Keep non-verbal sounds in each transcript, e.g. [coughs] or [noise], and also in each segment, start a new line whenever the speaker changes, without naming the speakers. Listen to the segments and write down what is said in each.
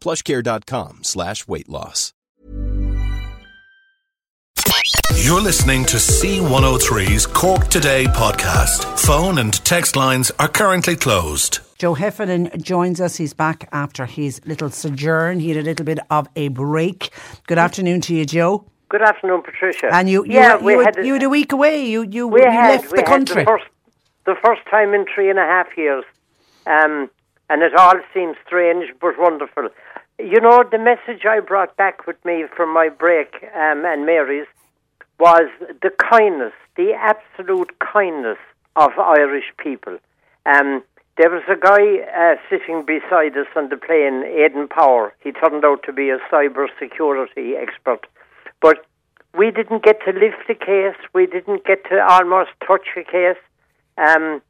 plushcare.com slash weight loss.
You're listening to C103's Cork Today podcast. Phone and text lines are currently closed.
Joe Heffernan joins us. He's back after his little sojourn. He had a little bit of a break. Good afternoon to you, Joe.
Good afternoon, Patricia.
And you, you,
yeah,
were,
we
you,
had
had, you had a week away. You, you,
we
you
had,
left
we
the country.
the first, the first time in three and a half years, um, and it all seems strange but wonderful. You know, the message I brought back with me from my break um, and Mary's was the kindness, the absolute kindness of Irish people. Um, there was a guy uh, sitting beside us on the plane, Aidan Power. He turned out to be a cyber security expert. But we didn't get to lift a case. We didn't get to almost touch a case. Um,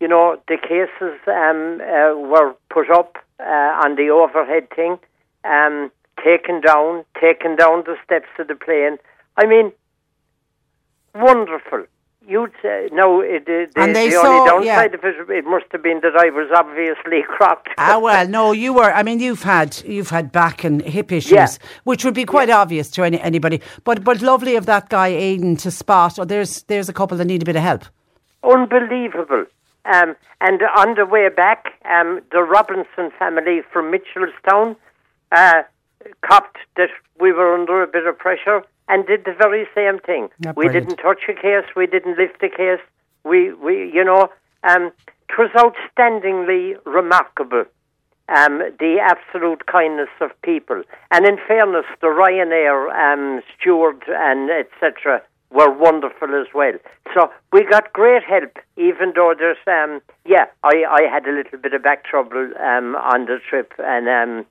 you know, the cases um, uh, were put up uh, on the overhead thing, um, taken down, taken down the steps of the plane. I mean, wonderful. You'd say no. It, the,
And they
the
saw-
only
yeah.
downside of it, it must have been that I was obviously [laughs] crocked.
Ah well, no, you were. I mean, you've had you've had back and hip issues,
Yeah.
which would be quite obvious to any, anybody. But but lovely of that guy Aidan to spot. Oh, there's there's a couple that need a bit of help.
unbelievable. Um, and on the way back, um, the Robinson family from Mitchellstown uh, copped that we were under a bit of pressure and did the very same thing.
Yeah,
we didn't touch a case, we didn't lift a case. We, we you know, um, it was outstandingly remarkable. Um, the absolute kindness of people, and in fairness, the Ryanair um, steward and etc. were wonderful as well. So we got great help, even though there's, um, yeah, I, I had a little bit of back trouble um, on the trip, and um,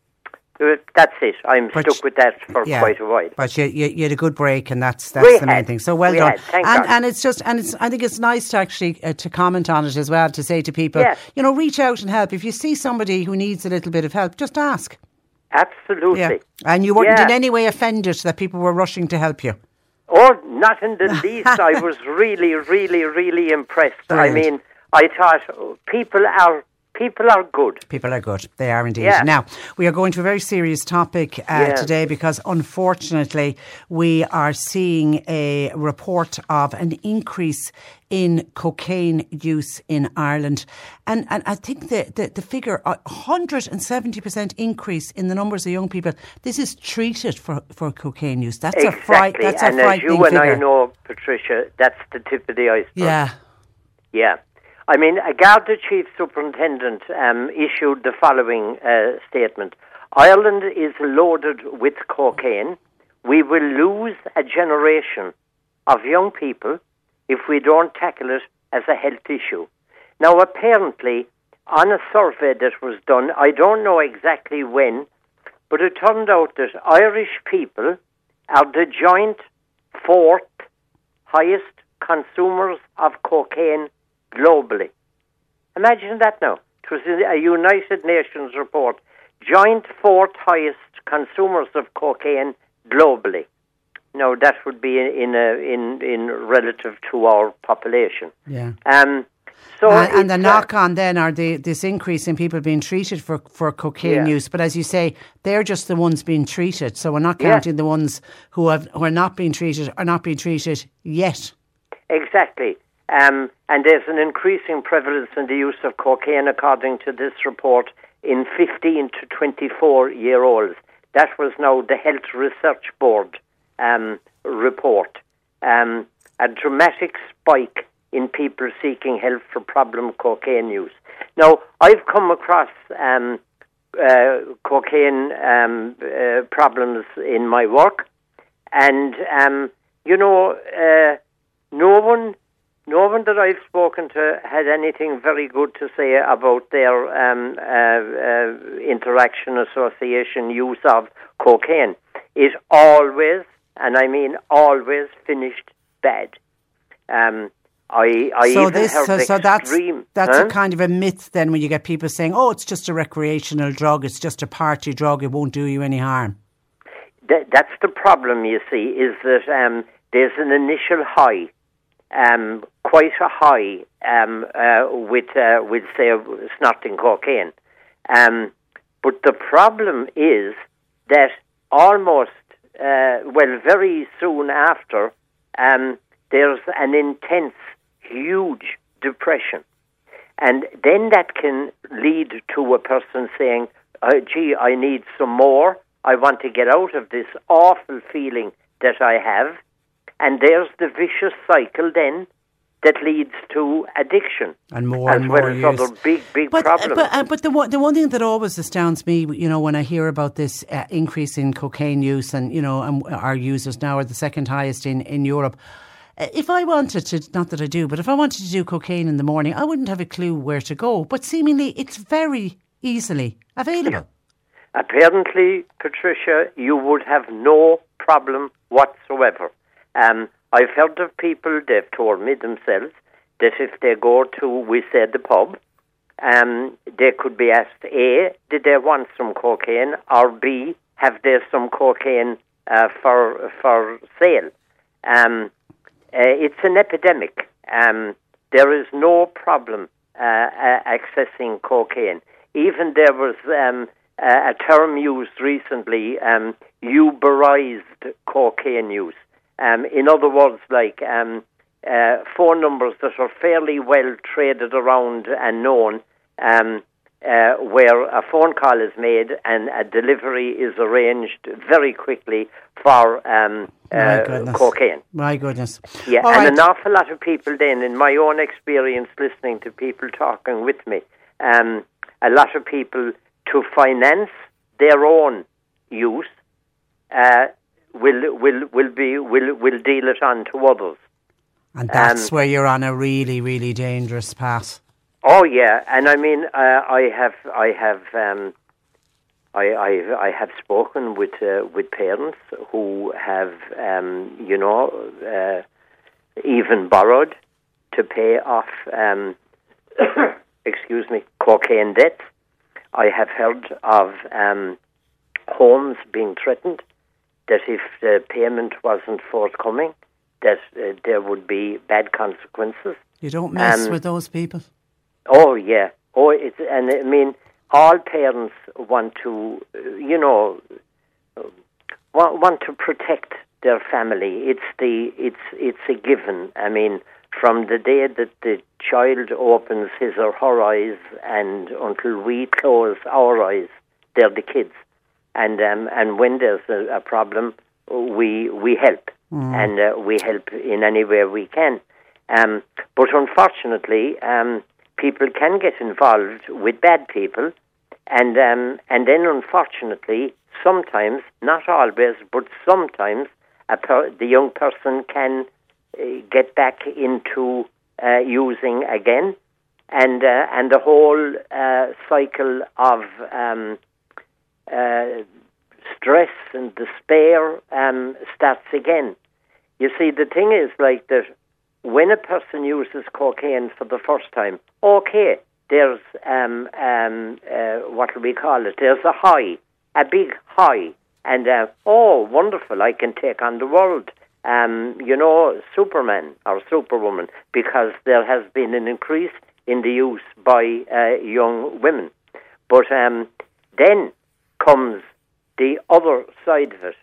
that's it. I'm
But
stuck with that for
Yeah.
quite a while.
But you, you, you had a good break, and that's that's
We
the main thing. So well
We
done.
had. Thank
and and it's just and it's I think it's nice to actually uh, to comment on it as well to say to people,
Yeah.
you know, reach out and help. If you see somebody who needs a little bit of help, just ask.
Absolutely.
Yeah. And you weren't
Yeah.
in any way offended that people were rushing to help you.
Oh, not in the [laughs] least. I was really, really, really impressed. I mean, I thought people are people are good.
People are good. They are indeed.
Yeah.
Now, we are going to a very serious topic uh,
Yeah.
today because unfortunately we are seeing a report of an increase in cocaine use in Ireland. And, and I think the, the, the figure, a 170% increase in the numbers of young people, this is treated for, for cocaine use. That's a fright.
exactly.
That's a
and as
frightening
you and
figure.
I know, Patricia, that's the tip of the iceberg.
Yeah.
Yeah. I mean, a Garda chief superintendent um, issued the following uh, statement Ireland is loaded with cocaine. We will lose a generation of young people if we don't tackle it as a health issue. Now, apparently, on a survey that was done, I don't know exactly when, but it turned out that Irish people are the joint fourth highest consumers of cocaine globally. Imagine that now. It was in a United Nations report. Joint fourth highest consumers of cocaine globally. Now that would be in a, in in relative to our population.
Yeah.
Um, so
and, and the
uh,
knock on then are the, this increase in people being treated for, for cocaine
Yeah.
use. But as you say, they're just the ones being treated. So we're not
Yeah.
counting the ones who have who are not being treated are not being treated yet.
Exactly. Um, and there's an increasing prevalence in the use of cocaine, according to this report, in 15 to 24 year olds. That was now the Health Research Board um, report. Um, a dramatic spike in people seeking help for problem cocaine use. Now, I've come across um, uh, cocaine um, uh, problems in my work, and um, you know, uh, no one, no one that I've spoken to had anything very good to say about their um, uh, uh, interaction, association, use of cocaine. It always, and I mean always, finished bad. Um, I, I
so
even
this so, so that's
extreme.
that's
Huh?
a kind of a myth then when you get people saying, "Oh, it's just a recreational drug. It's just a party drug. It won't do you any harm."
Th- that's the problem, you see, is that um, there's an initial high, um, quite a high, um, uh, with, uh, with say, snorting cocaine. Um, but the problem is that almost, uh, well, very soon after, um, there's an intense, huge depression. And then that can lead to a person saying, oh, gee, I need some more. I want to get out of this awful feeling that I have. And there's the vicious cycle then that leads to addiction.
And more
as
and
well
more
as
use.
other big, big
But, uh,
problems.
but, uh, but the one, the one thing that always astounds me, you know, when I hear about this uh, increase in cocaine use, and you know, and our users now are the second highest in in Europe. Uh, If I wanted to, not that I do, but if I wanted to do cocaine in the morning, I wouldn't have a clue where to go. But seemingly, it's very easily available. [laughs]
Apparently, Patricia, you would have no problem whatsoever. Um, I've heard of people, they've told me themselves, that if they go to, we say, the pub, um, they could be asked, A, did they want some cocaine, or B, have they some cocaine uh, for, for sale? Um, uh, it's an epidemic. Um, there is no problem uh, accessing cocaine. Even there was um, a a term used recently, um, Uberized cocaine use. Um, in other words, like um, uh, phone numbers that are fairly well traded around and known, um, uh, where a phone call is made and a delivery is arranged very quickly for um, uh, cocaine.
My goodness.
Yeah,
All
and
right.
an awful lot of people then, in my own experience listening to people talking with me, um, a lot of people to finance their own use uh, will will will be will will deal it on to others.
And that's um, where you're on a really, really dangerous path.
Oh yeah, and I mean, uh, I have, I have, um, I, I, I have spoken with uh, with parents who have, um, you know, uh, even borrowed to pay off, um, [coughs] excuse me, cocaine debt. I have heard of um, homes being threatened that if the payment wasn't forthcoming, that uh, there would be bad consequences.
You don't mess um, with those people.
Oh yeah. Oh, it's and I mean, all parents want to, uh, you know, want, want to protect their family. It's the it's it's a given. I mean, from the day that the child opens his or her eyes and until we close our eyes, they're the kids. And um, and when there's a, a problem, we we help mm. and uh, we help in any way we can. Um, but unfortunately, um, people can get involved with bad people, and um, and then unfortunately, sometimes, not always, but sometimes, per- the young person can uh, get back into uh, using again, and uh, and the whole uh, cycle of um, uh, stress and despair um, starts again. You see, the thing is like that when a person uses cocaine for the first time, okay, there's um, um, uh, what do we call it? There's a high, a big high, and uh, oh, wonderful! I can take on the world. Um, you know, Superman or Superwoman, because there has been an increase in the use by uh, young women. But um, then comes the other side of it,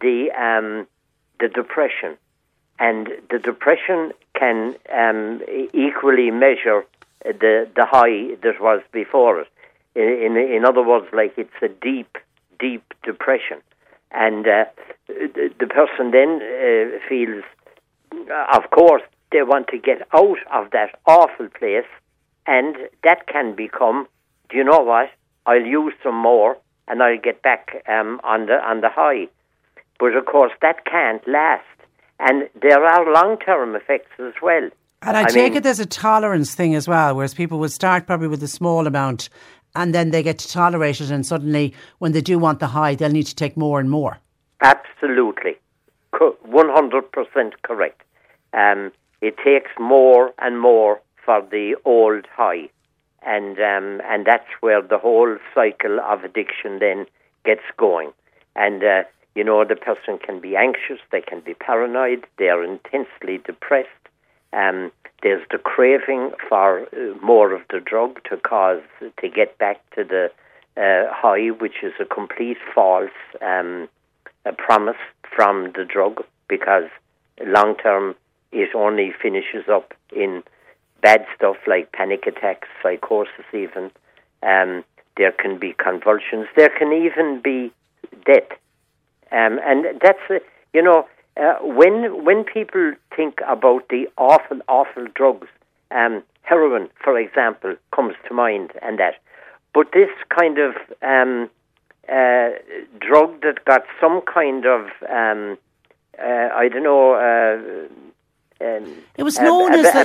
the um, the depression, and the depression can um, equally measure the the high that was before it. In, in, in other words, like it's a deep, deep depression, and uh, the, the, person then uh, feels, of course, they want to get out of that awful place, and that can become, do you know what? I'll use some more, and I'll get back um, on the on the high. But of course, that can't last, and there are long term effects as well.
And I, I take mean, it there's a tolerance thing as well, whereas people would start probably with a small amount, and then they get to tolerate it, and suddenly, when they do want the high, they'll need to take more and more.
Absolutely, one hundred percent correct. Um, it takes more and more for the old high and um, and that's where the whole cycle of addiction then gets going. And uh, you know, the person can be anxious, they can be paranoid, they are intensely depressed. Um, there's the craving for uh, more of the drug to cause to get back to the uh, high, which is a complete false um, a promise from the drug because long term it only finishes up in bad stuff like panic attacks, psychosis, even. Um, there can be convulsions. There can even be death. Um, and that's, uh, you know, uh, when when people think about the awful, awful drugs, um, heroin, for example, comes to mind, and that. But this kind of um, uh, drug that got some kind of, um, uh, I don't know, uh,
um, it was known as a,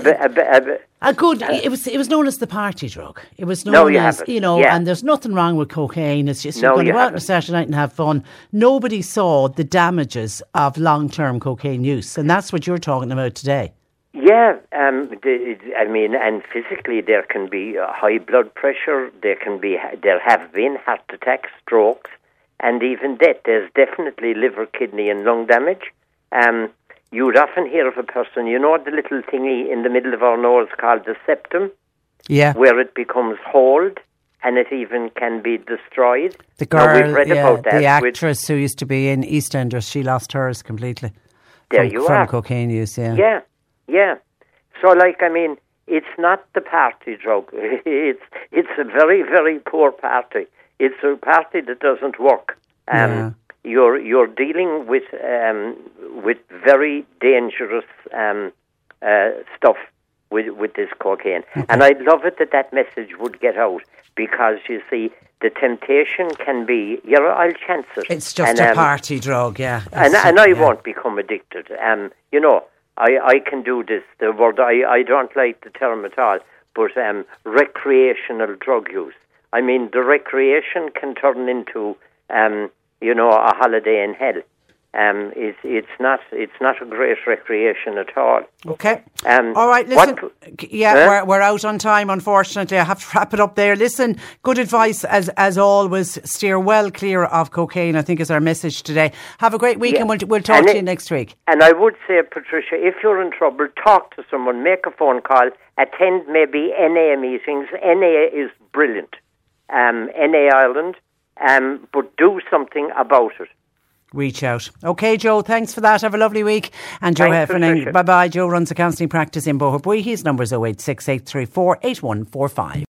good. it was it was known as the party drug. It was known no, you as you know, yeah. and there's nothing wrong with cocaine. It's just no, you're going to go out on a Saturday night and have fun. Nobody saw the damages of long term cocaine use, and that's what you're talking about today.
Yeah, um, I mean, and physically there can be high blood pressure. There can be there have been heart attacks, strokes, and even death. There's definitely liver, kidney, and lung damage. Um, you would often hear of a person, you know, the little thingy in the middle of our nose called the septum?
Yeah.
Where it becomes hold and it even can be destroyed.
The girl, yeah, the actress who used to be in EastEnders, she lost hers completely.
There
from,
you
from
are.
cocaine use, yeah.
Yeah, yeah. So, like, I mean, it's not the party drug. [laughs] it's it's a very, very poor party. It's a party that doesn't work. Um, yeah you're you're dealing with um, with very dangerous um, uh, stuff with with this cocaine, okay. and I'd love it that that message would get out because you see, the temptation can be, you know, I'll chance it.
It's just
and,
a
um,
party drug, yeah.
and, and I
yeah.
won't become addicted. Um, you know, I, I can do this. The word I, I don't like the term at all, but um, recreational drug use. I mean, the recreation can turn into, um, you know, a holiday in hell. Um, it's it's not it's not a great recreation at all.
Okay.
Um,
All right,
what-
listen. yeah,
Huh?
we're, we're out on time, unfortunately. I have to [laughs] wrap it up there. Listen, good advice as as always. Steer well clear of cocaine, I think, is our message today. Have a great week,
Yeah.
and we'll, we'll talk
And
to
it-
you next week.
And I would say, Patricia, if you're in trouble, talk to someone, make a phone call, attend maybe NA meetings. NA is brilliant, um, NA Ireland, um, but do something about it.
Reach out. Okay, Joe, thanks for that. Have a lovely week. And Joe Heffernan, bye bye. Joe runs a counselling practice in Boherbue. His number is 086 834 8145.